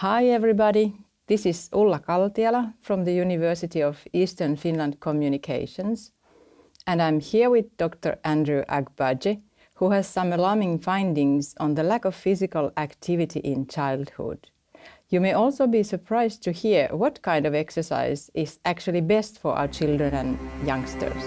Hi, everybody. This is Ulla Kaltiala from the University of Eastern Finland Communications, and I'm here with Dr. Andrew Agbaje, who has some alarming findings on the lack of physical activity in childhood. You may also be surprised to hear what kind of exercise is actually best for our children and youngsters.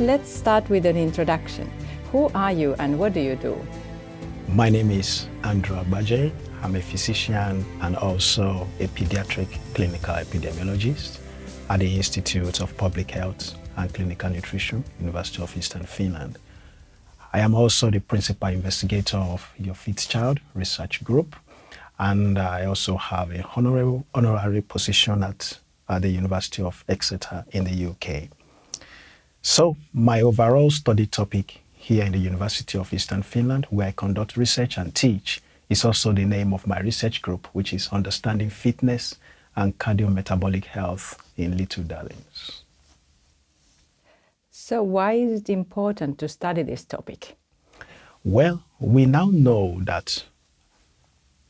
Let's start with an introduction. Who are you and what do you do? My name is Andrew Agbaje. I'm a physician and also a pediatric clinical epidemiologist at the Institute of Public Health and Clinical Nutrition, University of Eastern Finland. I am also the principal investigator of urFIT-child Research Group, and I also have a honorary, honorary position at, at the University of Exeter in the UK. So, my overall study topic here in the University of Eastern Finland, where I conduct research and teach, is also the name of my research group, which is Understanding Fitness and Cardiometabolic Health in Little Darlings. So, why is it important to study this topic? Well, we now know that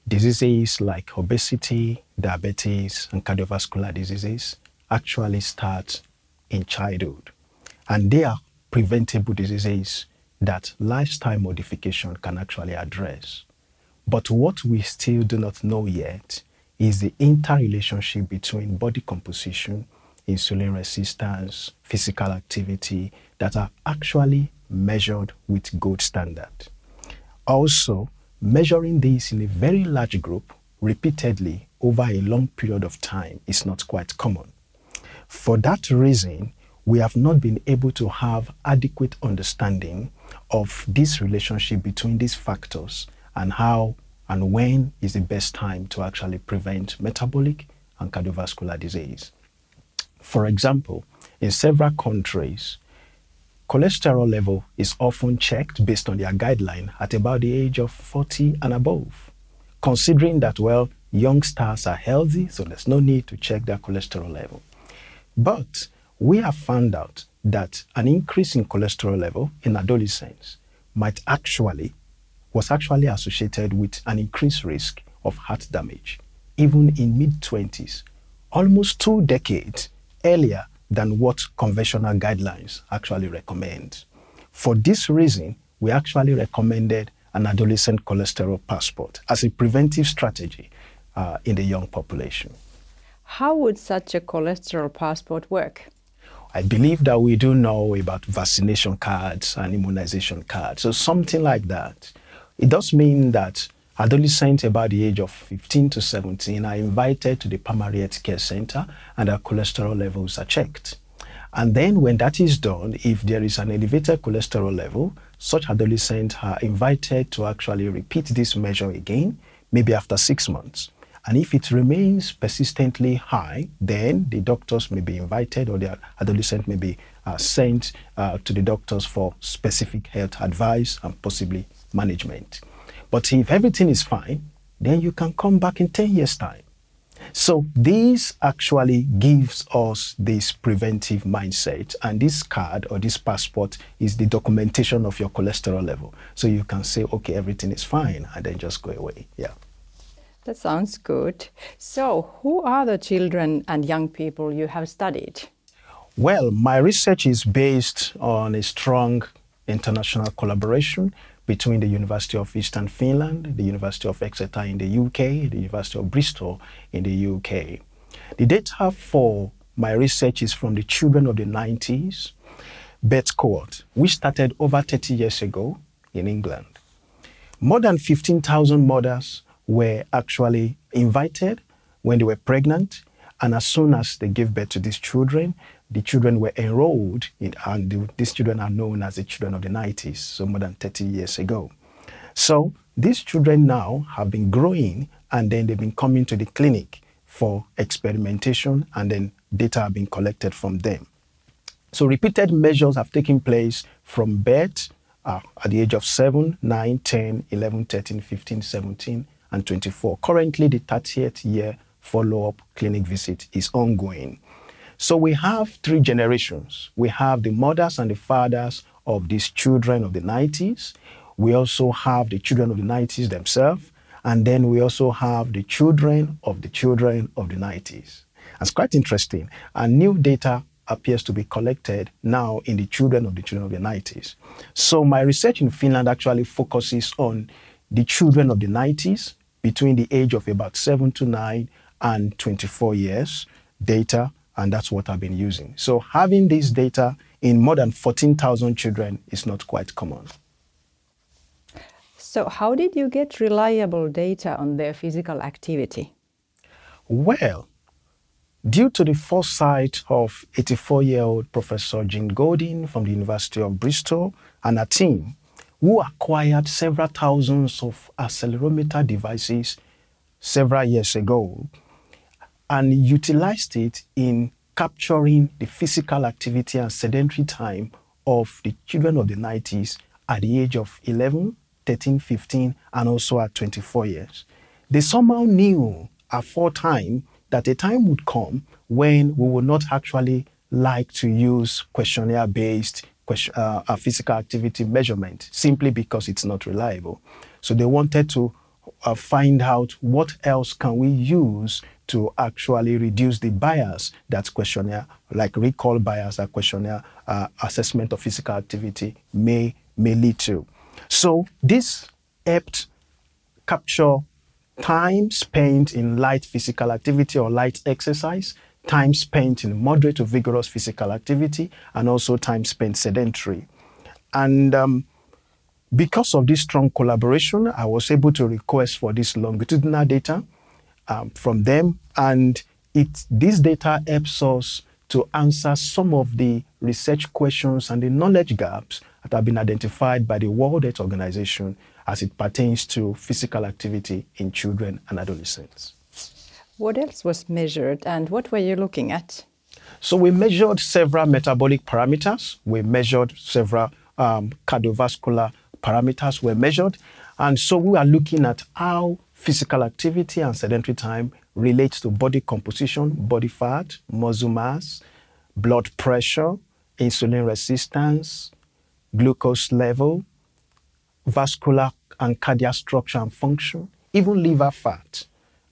diseases like obesity, diabetes, and cardiovascular diseases actually start in childhood. And they are preventable diseases that lifestyle modification can actually address. But what we still do not know yet is the interrelationship between body composition, insulin resistance, physical activity that are actually measured with gold standard. Also, measuring this in a very large group repeatedly over a long period of time is not quite common. For that reason, we have not been able to have adequate understanding of this relationship between these factors and how and when is the best time to actually prevent metabolic and cardiovascular disease. For example, in several countries, cholesterol level is often checked based on their guideline at about the age of 40 and above. Considering that, well, youngsters are healthy, so there's no need to check their cholesterol level. But we have found out that an increase in cholesterol level in adolescents might actually was actually associated with an increased risk of heart damage even in mid 20s almost two decades earlier than what conventional guidelines actually recommend. For this reason we actually recommended an adolescent cholesterol passport as a preventive strategy uh, in the young population. How would such a cholesterol passport work I believe that we do know about vaccination cards and immunization cards. So something like that. It does mean that adolescents about the age of 15 to 17 are invited to the primary health care center and their cholesterol levels are checked. And then when that is done, if there is an elevated cholesterol level, such adolescents are invited to actually repeat this measure again, maybe after six months. And if it remains persistently high, then the doctors may be invited or the adolescent may be uh, sent uh, to the doctors for specific health advice and possibly management. But if everything is fine, then you can come back in 10 years' time. So this actually gives us this preventive mindset and this card or this passport is the documentation of your cholesterol level. So you can say, okay, everything is fine and then just go away. Yeah. That sounds good. So, who are the children and young people you have studied? Well, my research is based on a strong international collaboration between the University of Eastern Finland, the University of Exeter in the UK, the University of Bristol in the UK. The data for my research is from the children of the 90s birth cohort, which started over 30 years ago in England. More than 15,000 mothers were actually invited when they were pregnant. And as soon as they gave birth to these children, the children were enrolled in, and the, these children are known as the children of the 90s, so more than 30 years ago. So these children now have been growing and then they've been coming to the clinic for experimentation and then data have been collected from them. So repeated measures have taken place from birth uh, at the age of 7, 9, 10, 11, 13, 15, 17, and 24. Currently, the 30th year follow up clinic visit is ongoing. So we have three generations. We have the mothers and the fathers of these children of the 90s. We also have the children of the 90s themselves. And then we also have the children of the children of the 90s. It's quite interesting. And new data appears to be collected now in the children of the children of the 90s. So my research in Finland actually focuses on the children of the 90s between the age of about 7 to 9 and 24 years data, and that's what I've been using. So having this data in more than 14,000 children is not quite common. So how did you get reliable data on their physical activity? Well, due to the foresight of 84-year-old Professor Jean Golding from the University of Bristol and a team, who acquired several thousands of accelerometer devices several years ago and utilized it in capturing the physical activity and sedentary time of the children of the 90s at the age of 11, 13, 15, and also at 24 years. They somehow knew aforetime that a time would come when we would not actually like to use questionnaire based uh, physical activity measurement simply because it's not reliable. So they wanted to uh, find out what else can we use to actually reduce the bias that questionnaire, like recall bias that questionnaire uh, assessment of physical activity may, may lead to. So this helped capture time spent in light physical activity or light exercise time spent in moderate to vigorous physical activity, and also time spent sedentary. And um, because of this strong collaboration, I was able to request for this longitudinal data um, from them, and it this data helps us to answer some of the research questions and the knowledge gaps that have been identified by the World Health Organization as it pertains to physical activity in children and adolescents. What else was measured and what were you looking at? So we measured several metabolic parameters. We measured several um, cardiovascular parameters were measured. And so we are looking at how physical activity and sedentary time relates to body composition, body fat, muscle mass, blood pressure, insulin resistance, glucose level, vascular and cardiac structure and function, even liver fat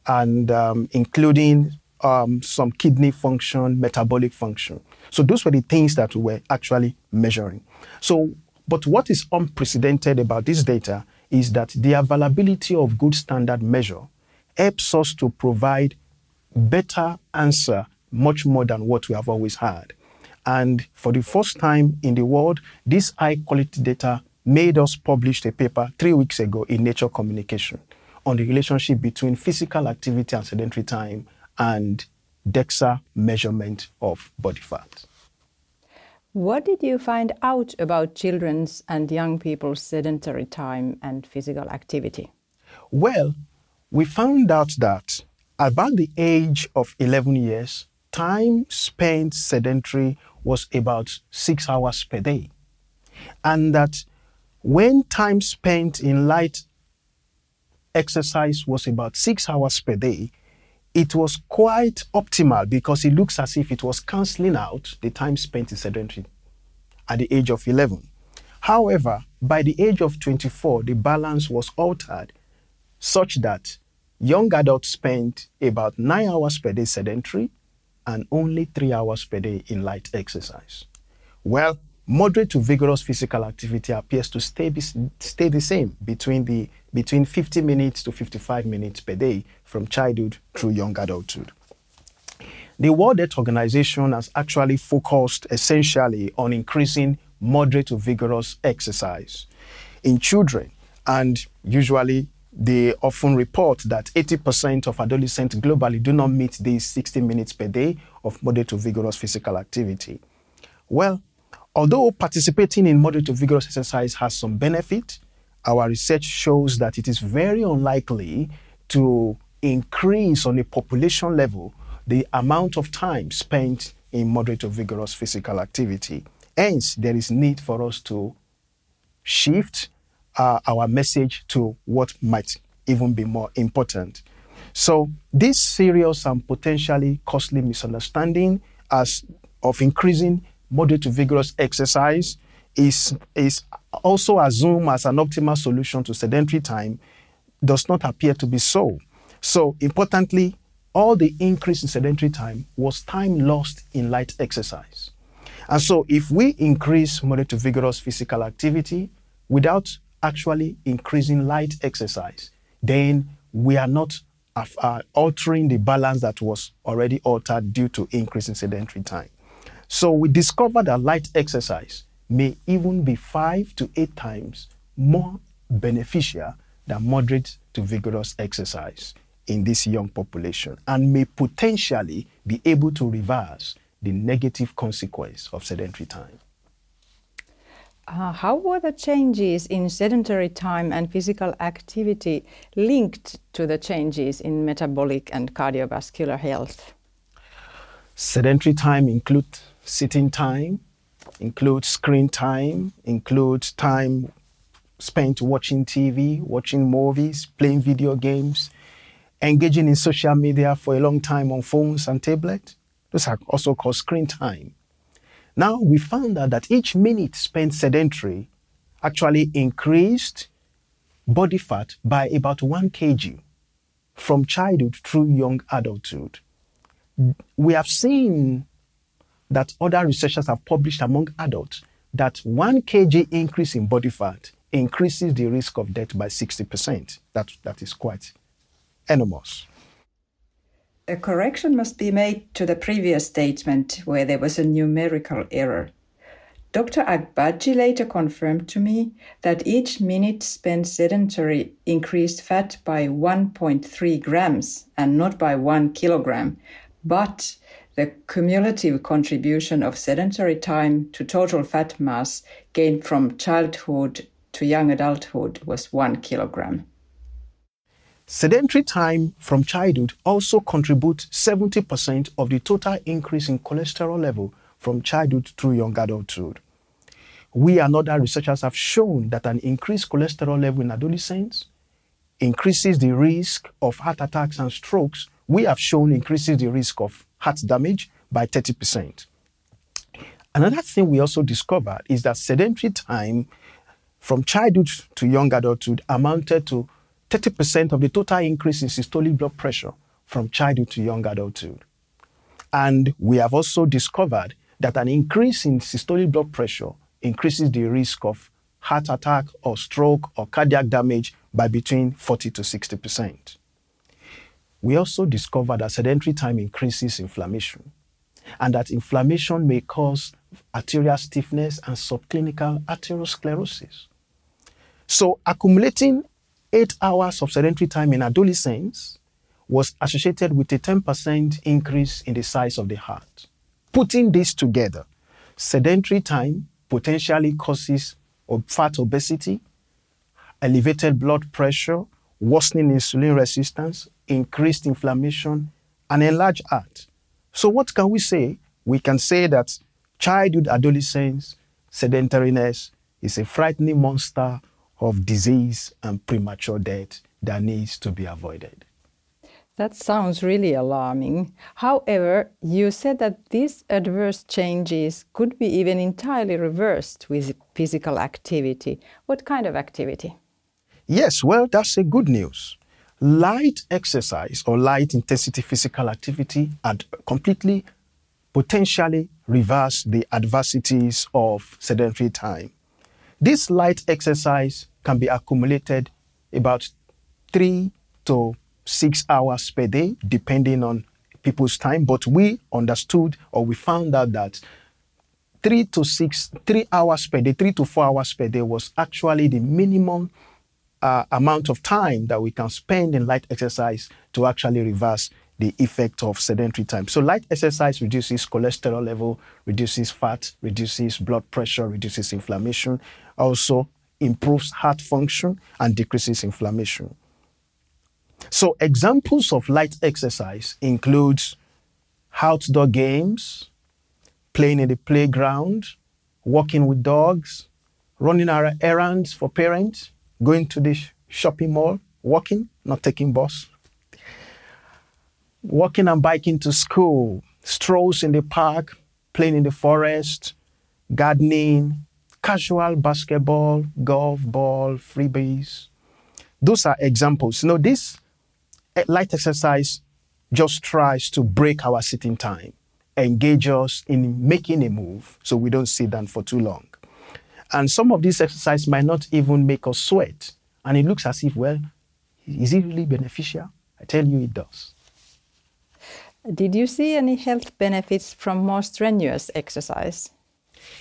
and um, including um, some kidney function, metabolic function. So those were the things that we were actually measuring. So, but what is unprecedented about this data is that the availability of good standard measure helps us to provide better answer much more than what we have always had. And for the first time in the world, this high quality data made us publish a paper three weeks ago in Nature Communication on the relationship between physical activity and sedentary time and DEXA measurement of body fat. What did you find out about children's and young people's sedentary time and physical activity? Well, we found out that about the age of 11 years, time spent sedentary was about six hours per day. And that when time spent in light exercise was about six hours per day, it was quite optimal because it looks as if it was cancelling out the time spent in sedentary at the age of 11. However, by the age of 24, the balance was altered such that young adults spent about nine hours per day sedentary and only three hours per day in light exercise. Well, moderate to vigorous physical activity appears to stay, stay the same between, the, between 50 minutes to 55 minutes per day from childhood through young adulthood. The World Health Organization has actually focused essentially on increasing moderate to vigorous exercise in children, and usually they often report that 80% of adolescents globally do not meet these 60 minutes per day of moderate to vigorous physical activity. Well, Although participating in moderate to vigorous exercise has some benefit, our research shows that it is very unlikely to increase on a population level the amount of time spent in moderate to vigorous physical activity. Hence, there is need for us to shift uh, our message to what might even be more important. So, this serious and potentially costly misunderstanding as of increasing moderate to vigorous exercise is, is also assumed as an optimal solution to sedentary time does not appear to be so. So, importantly, all the increase in sedentary time was time lost in light exercise. And so, if we increase moderate to vigorous physical activity without actually increasing light exercise, then we are not uh, altering the balance that was already altered due to increase in sedentary time. So, we discovered that light exercise may even be five to eight times more beneficial than moderate to vigorous exercise in this young population and may potentially be able to reverse the negative consequence of sedentary time. Uh, how were the changes in sedentary time and physical activity linked to the changes in metabolic and cardiovascular health? Sedentary time includes sitting time, includes screen time, includes time spent watching TV, watching movies, playing video games, engaging in social media for a long time on phones and tablets. Those are also called screen time. Now we found out that each minute spent sedentary actually increased body fat by about 1 kg from childhood through young adulthood. We have seen that other researchers have published among adults that 1 kg increase in body fat increases the risk of death by 60%. That, that is quite enormous. A correction must be made to the previous statement where there was a numerical error. Dr. Agbaje later confirmed to me that each minute spent sedentary increased fat by 1.3 grams and not by 1 kilogram, but the cumulative contribution of sedentary time to total fat mass gained from childhood to young adulthood was 1 kilogram. Sedentary time from childhood also contributes 70% of the total increase in cholesterol level from childhood through young adulthood. We and other researchers have shown that an increased cholesterol level in adolescents increases the risk of heart attacks and strokes. We have shown increases the risk of heart damage by 30%. Another thing we also discovered is that sedentary time from childhood to young adulthood amounted to 30% of the total increase in systolic blood pressure from childhood to young adulthood. And we have also discovered that an increase in systolic blood pressure increases the risk of heart attack or stroke or cardiac damage by between 40 to 60%. We also discovered that sedentary time increases inflammation and that inflammation may cause arterial stiffness and subclinical arteriosclerosis. So, accumulating eight hours of sedentary time in adolescents was associated with a 10% increase in the size of the heart. Putting this together, sedentary time potentially causes fat obesity, elevated blood pressure, worsening insulin resistance, increased inflammation, and enlarged heart. So, what can we say? We can say that childhood adolescence sedentariness is a frightening monster of disease and premature death that needs to be avoided. That sounds really alarming. However, you said that these adverse changes could be even entirely reversed with physical activity. What kind of activity? Yes, well, that's a good news. Light exercise or light intensity physical activity had completely potentially reverse the adversities of sedentary time. This light exercise can be accumulated about three to six hours per day, depending on people's time. But we understood or we found out that three to six, three hours per day, three to four hours per day was actually the minimum uh, amount of time that we can spend in light exercise to actually reverse the effect of sedentary time. So light exercise reduces cholesterol level, reduces fat, reduces blood pressure, reduces inflammation, also improves heart function and decreases inflammation. So examples of light exercise includes outdoor games, playing in the playground, walking with dogs, running errands for parents, going to the shopping mall, walking, not taking bus, walking and biking to school, strolls in the park, playing in the forest, gardening, casual basketball, golf ball, Frisbees. Those are examples. You know, this eh, light exercise just tries to break our sitting time, engage us in making a move so we don't sit down for too long. And some of these exercises might not even make us sweat. And it looks as if, well, is it really beneficial? I tell you, it does. Did you see any health benefits from more strenuous exercise?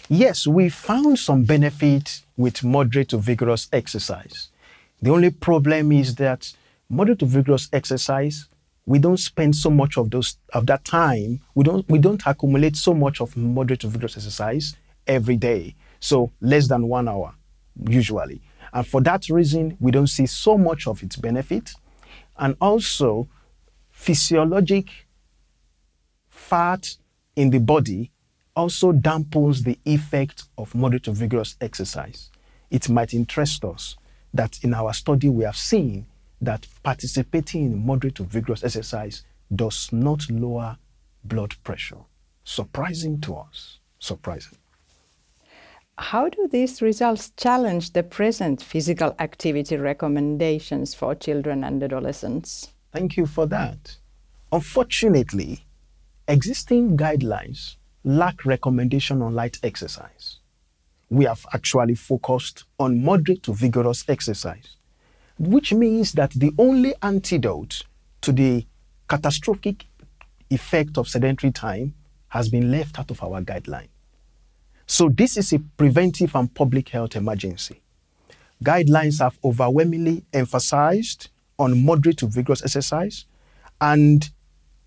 Yes, we found some benefit with moderate to vigorous exercise. The only problem is that moderate to vigorous exercise, we don't spend so much of those of that time. We don't we don't accumulate so much of moderate to vigorous exercise every day. So less than one hour usually. And for that reason, we don't see so much of its benefit. And also, physiologic fat in the body also dampens the effect of moderate to vigorous exercise. It might interest us that in our study we have seen that participating in moderate to vigorous exercise does not lower blood pressure. Surprising to us. Surprising. How do these results challenge the present physical activity recommendations for children and adolescents? Thank you for that. Unfortunately, existing guidelines lack recommendation on light exercise. We have actually focused on moderate to vigorous exercise, which means that the only antidote to the catastrophic effect of sedentary time has been left out of our guideline. So, this is a preventive and public health emergency. Guidelines have overwhelmingly emphasized on moderate to vigorous exercise, and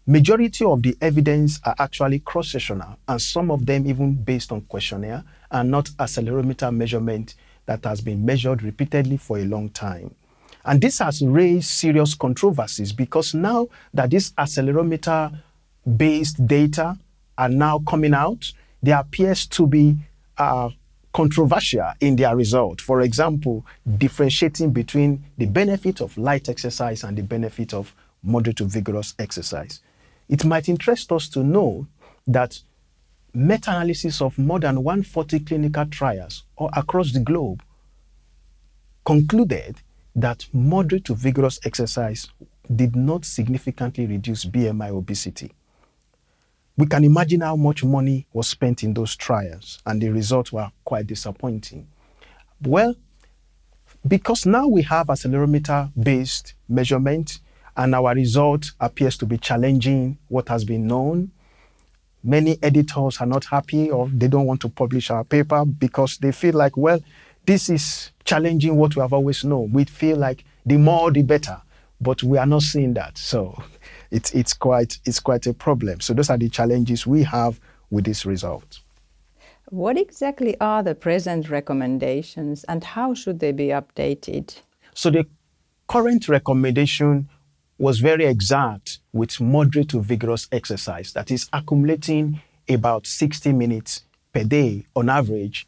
majority of the evidence are actually cross-sectional, and some of them even based on questionnaire and not accelerometer measurement that has been measured repeatedly for a long time. And this has raised serious controversies because now that this accelerometer based data are now coming out, there appears to be uh, controversial in their result. For example, differentiating between the benefit of light exercise and the benefit of moderate to vigorous exercise. It might interest us to know that meta-analysis of more than 140 clinical trials all across the globe concluded that moderate to vigorous exercise did not significantly reduce BMI obesity. We can imagine how much money was spent in those trials, and the results were quite disappointing. Well, because now we have accelerometer based measurement and our result appears to be challenging what has been known, many editors are not happy or they don't want to publish our paper because they feel like, well, this is challenging what we have always known. We feel like the more the better, but we are not seeing that. So it's, it's, quite, it's quite a problem. So those are the challenges we have with this result. What exactly are the present recommendations and how should they be updated? So the current recommendation was very exact with moderate to vigorous exercise, that is accumulating about 60 minutes per day on average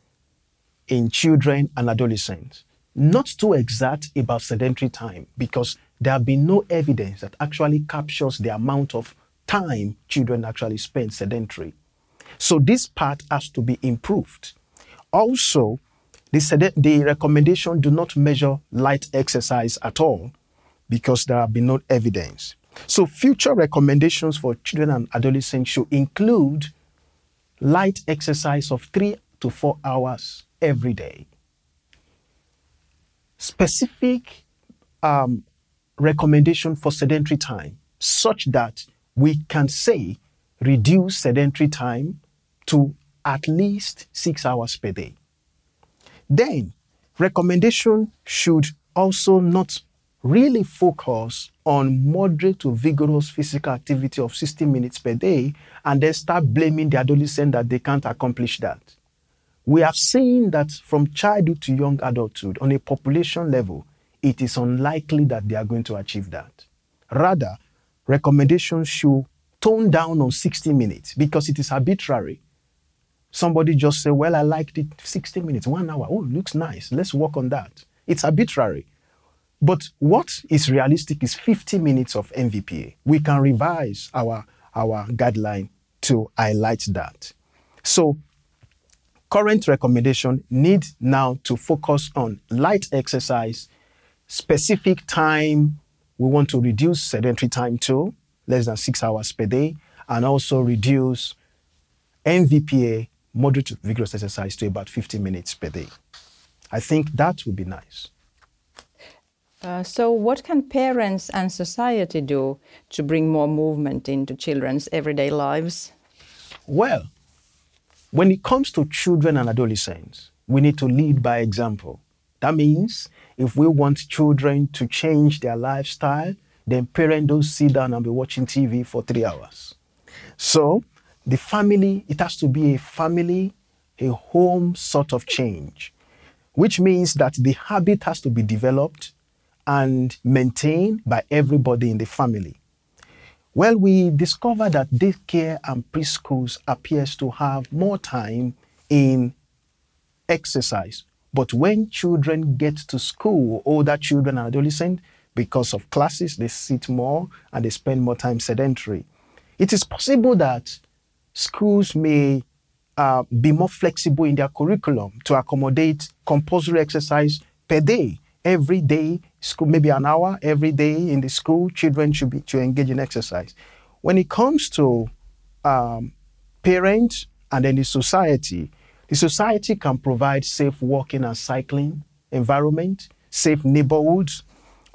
in children and adolescents. Not too exact about sedentary time because there have been no evidence that actually captures the amount of time children actually spend sedentary. So this part has to be improved. Also, the, the recommendation do not measure light exercise at all because there have been no evidence. So future recommendations for children and adolescents should include light exercise of three to four hours every day. Specific um, recommendation for sedentary time, such that we can say reduce sedentary time to at least six hours per day. Then, recommendation should also not really focus on moderate to vigorous physical activity of 60 minutes per day and then start blaming the adolescent that they can't accomplish that. We have seen that from childhood to young adulthood, on a population level, it is unlikely that they are going to achieve that. Rather, recommendations should tone down on 60 minutes because it is arbitrary. Somebody just say, Well, I liked it 60 minutes, one hour. Oh, looks nice. Let's work on that. It's arbitrary. But what is realistic is 50 minutes of MVPA. We can revise our, our guideline to highlight that. So, current recommendation need now to focus on light exercise, specific time. We want to reduce sedentary time to less than six hours per day, and also reduce MVPA, moderate to vigorous exercise, to about 50 minutes per day. I think that would be nice. Uh, so, what can parents and society do to bring more movement into children's everyday lives? Well, when it comes to children and adolescents, we need to lead by example. That means if we want children to change their lifestyle, then parents don't sit down and be watching TV for three hours. So, the family, it has to be a family, a home sort of change, which means that the habit has to be developed and maintained by everybody in the family. Well, we discovered that daycare and preschools appears to have more time in exercise. But when children get to school, older children and adolescents, because of classes, they sit more and they spend more time sedentary. It is possible that schools may uh, be more flexible in their curriculum to accommodate compulsory exercise per day. Every day, school, maybe an hour every day in the school, children should be to engage in exercise. When it comes to um, parents and then the society, the society can provide safe walking and cycling environment, safe neighborhoods,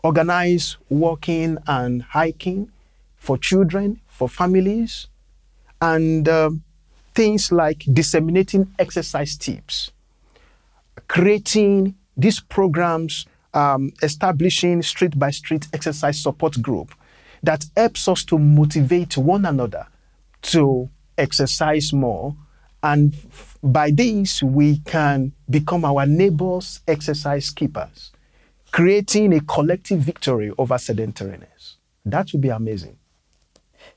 organize walking and hiking for children, for families, and um, things like disseminating exercise tips, creating these programs, um, establishing street by street exercise support group that helps us to motivate one another to exercise more. And f- by this, we can become our neighbors' exercise keepers, creating a collective victory over sedentariness. That would be amazing.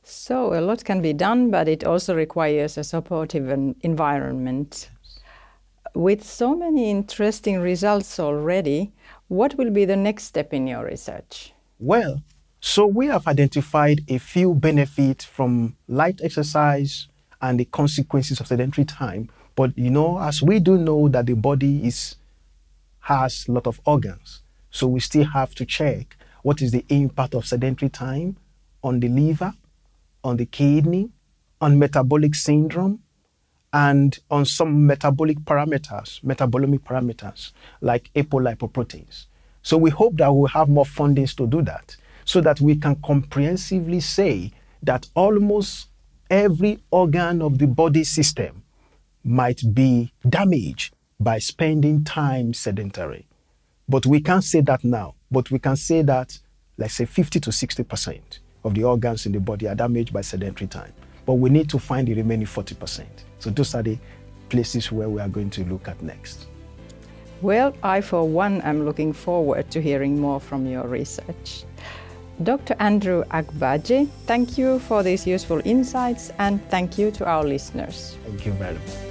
So, a lot can be done, but it also requires a supportive en- environment. With so many interesting results already, what will be the next step in your research? Well, so we have identified a few benefits from light exercise and the consequences of sedentary time. But you know, as we do know that the body is has a lot of organs, so we still have to check what is the impact of sedentary time on the liver, on the kidney, on metabolic syndrome, and on some metabolic parameters, metabolomic parameters like apolipoproteins. So we hope that we'll have more fundings to do that so that we can comprehensively say that almost every organ of the body system might be damaged by spending time sedentary. But we can't say that now, but we can say that, let's say 50 to 60% of the organs in the body are damaged by sedentary time. But we need to find the remaining 40%. So those are the places where we are going to look at next. Well, I, for one, am looking forward to hearing more from your research. Dr. Andrew Agbaje, thank you for these useful insights and thank you to our listeners. Thank you much.